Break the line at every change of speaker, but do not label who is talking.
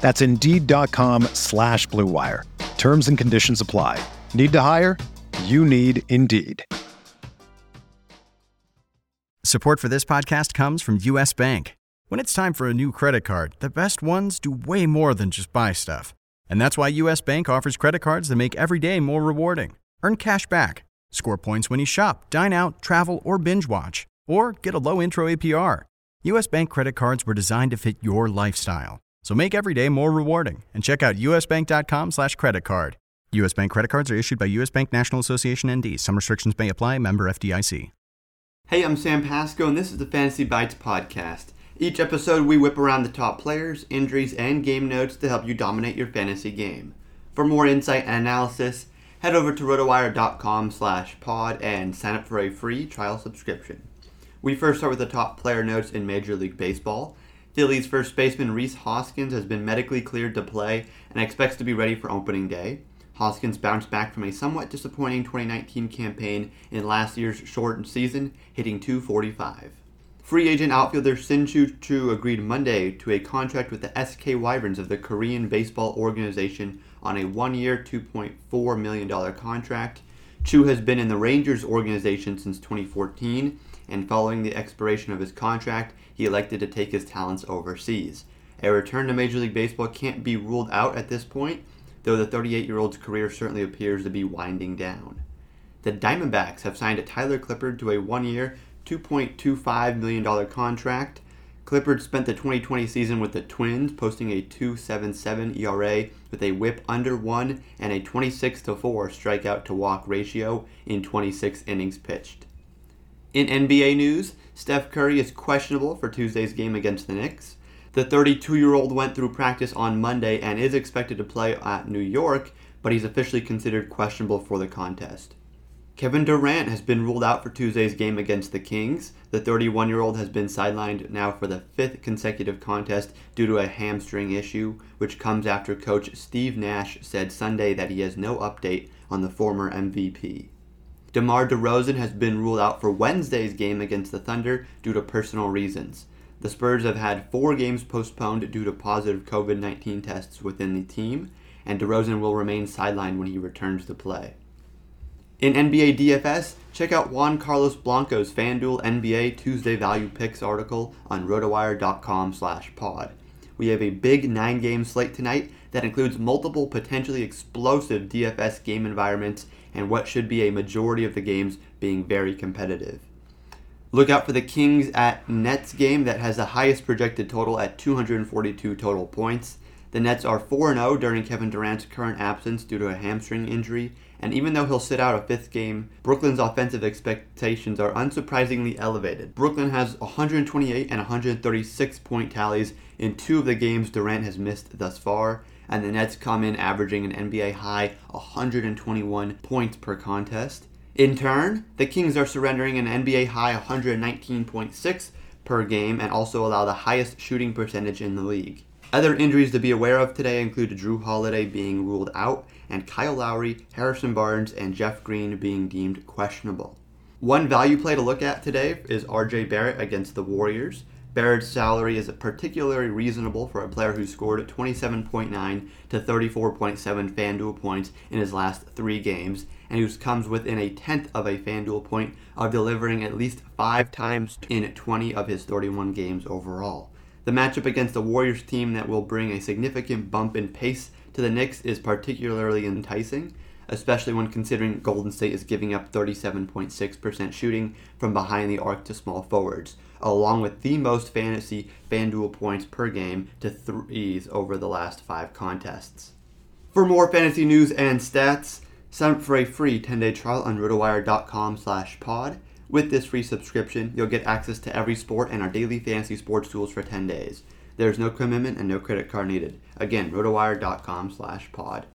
That's Indeed.com slash BlueWire. Terms and conditions apply. Need to hire? You need Indeed.
Support for this podcast comes from U.S. Bank. When it's time for a new credit card, the best ones do way more than just buy stuff. And that's why U.S. Bank offers credit cards that make every day more rewarding. Earn cash back Score points when you shop, dine out, travel, or binge watch. Or get a low intro APR. US Bank credit cards were designed to fit your lifestyle. So make every day more rewarding and check out usbank.com slash credit card. US Bank credit cards are issued by US Bank National Association ND. Some restrictions may apply. Member FDIC.
Hey, I'm Sam Pasco, and this is the Fantasy Bites podcast. Each episode, we whip around the top players, injuries, and game notes to help you dominate your fantasy game. For more insight and analysis, head over to rotowire.com slash pod and sign up for a free trial subscription. We first start with the top player notes in Major League Baseball. Phillies first baseman Rhys Hoskins has been medically cleared to play and expects to be ready for opening day. Hoskins bounced back from a somewhat disappointing 2019 campaign in last year's shortened season, hitting 245. Free agent outfielder Shin-Soo Choo agreed Monday to a contract with the SK Wyverns of the Korean Baseball Organization on a one year, $2.4 million contract. Choo has been in the Rangers organization since 2014, and following the expiration of his contract, he elected to take his talents overseas. A return to Major League Baseball can't be ruled out at this point, though the 38 year old's career certainly appears to be winding down. The Diamondbacks have signed a Tyler Clippard to a one year, $2.25 million contract. Clippard spent the 2020 season with the Twins, posting a 2.77 ERA with a WHIP under one and a 26 4 strikeout to walk ratio in 26 innings pitched. In NBA news, Steph Curry is questionable for Tuesday's game against the Knicks. The 32 year old went through practice on Monday and is expected to play at New York, but he's officially considered questionable for the contest. Kevin Durant has been ruled out for Tuesday's game against the Kings. The 31 year old has been sidelined now for the fifth consecutive contest due to a hamstring issue, which comes after coach Steve Nash said Sunday that he has no update on the former MVP. DeMar DeRozan has been ruled out for Wednesday's game against the Thunder due to personal reasons. The Spurs have had four games postponed due to positive COVID 19 tests within the team, and DeRozan will remain sidelined when he returns to play. In NBA DFS, check out Juan Carlos Blanco's FanDuel NBA Tuesday Value Picks article on rotowire.com/pod. We have a big nine-game slate tonight that includes multiple potentially explosive DFS game environments and what should be a majority of the games being very competitive. Look out for the Kings at Nets game that has the highest projected total at 242 total points. The Nets are 4 0 during Kevin Durant's current absence due to a hamstring injury and even though he'll sit out a fifth game, Brooklyn's offensive expectations are unsurprisingly elevated. Brooklyn has 128 and 136 point tallies in two of the games Durant has missed thus far, and the Nets come in averaging an NBA high 121 points per contest. In turn, the Kings are surrendering an NBA high 119.6 per game and also allow the highest shooting percentage in the league. Other injuries to be aware of today include Jrue Holiday being ruled out and Kyle Lowry, Harrison Barnes, and Jeff Green being deemed questionable. One value play to look at today is RJ Barrett against the Warriors. Barrett's salary is particularly reasonable for a player who scored 27.9 to 34.7 FanDuel points in his last three games, and who comes within a tenth of a FanDuel point of delivering at least five times in 20 of his 31 games overall. The matchup against the Warriors team that will bring a significant bump in pace to the Knicks is particularly enticing, especially when considering Golden State is giving up 37.6% shooting from behind the arc to small forwards, along with the most fantasy FanDuel points per game to threes over the last five contests. For more fantasy news and stats, sign up for a free 10-day trial on rotowire.com slash pod. With this free subscription, you'll get access to every sport and our daily fantasy sports tools for 10 days. There's no commitment and no credit card needed. Again, rotowire.com slash pod.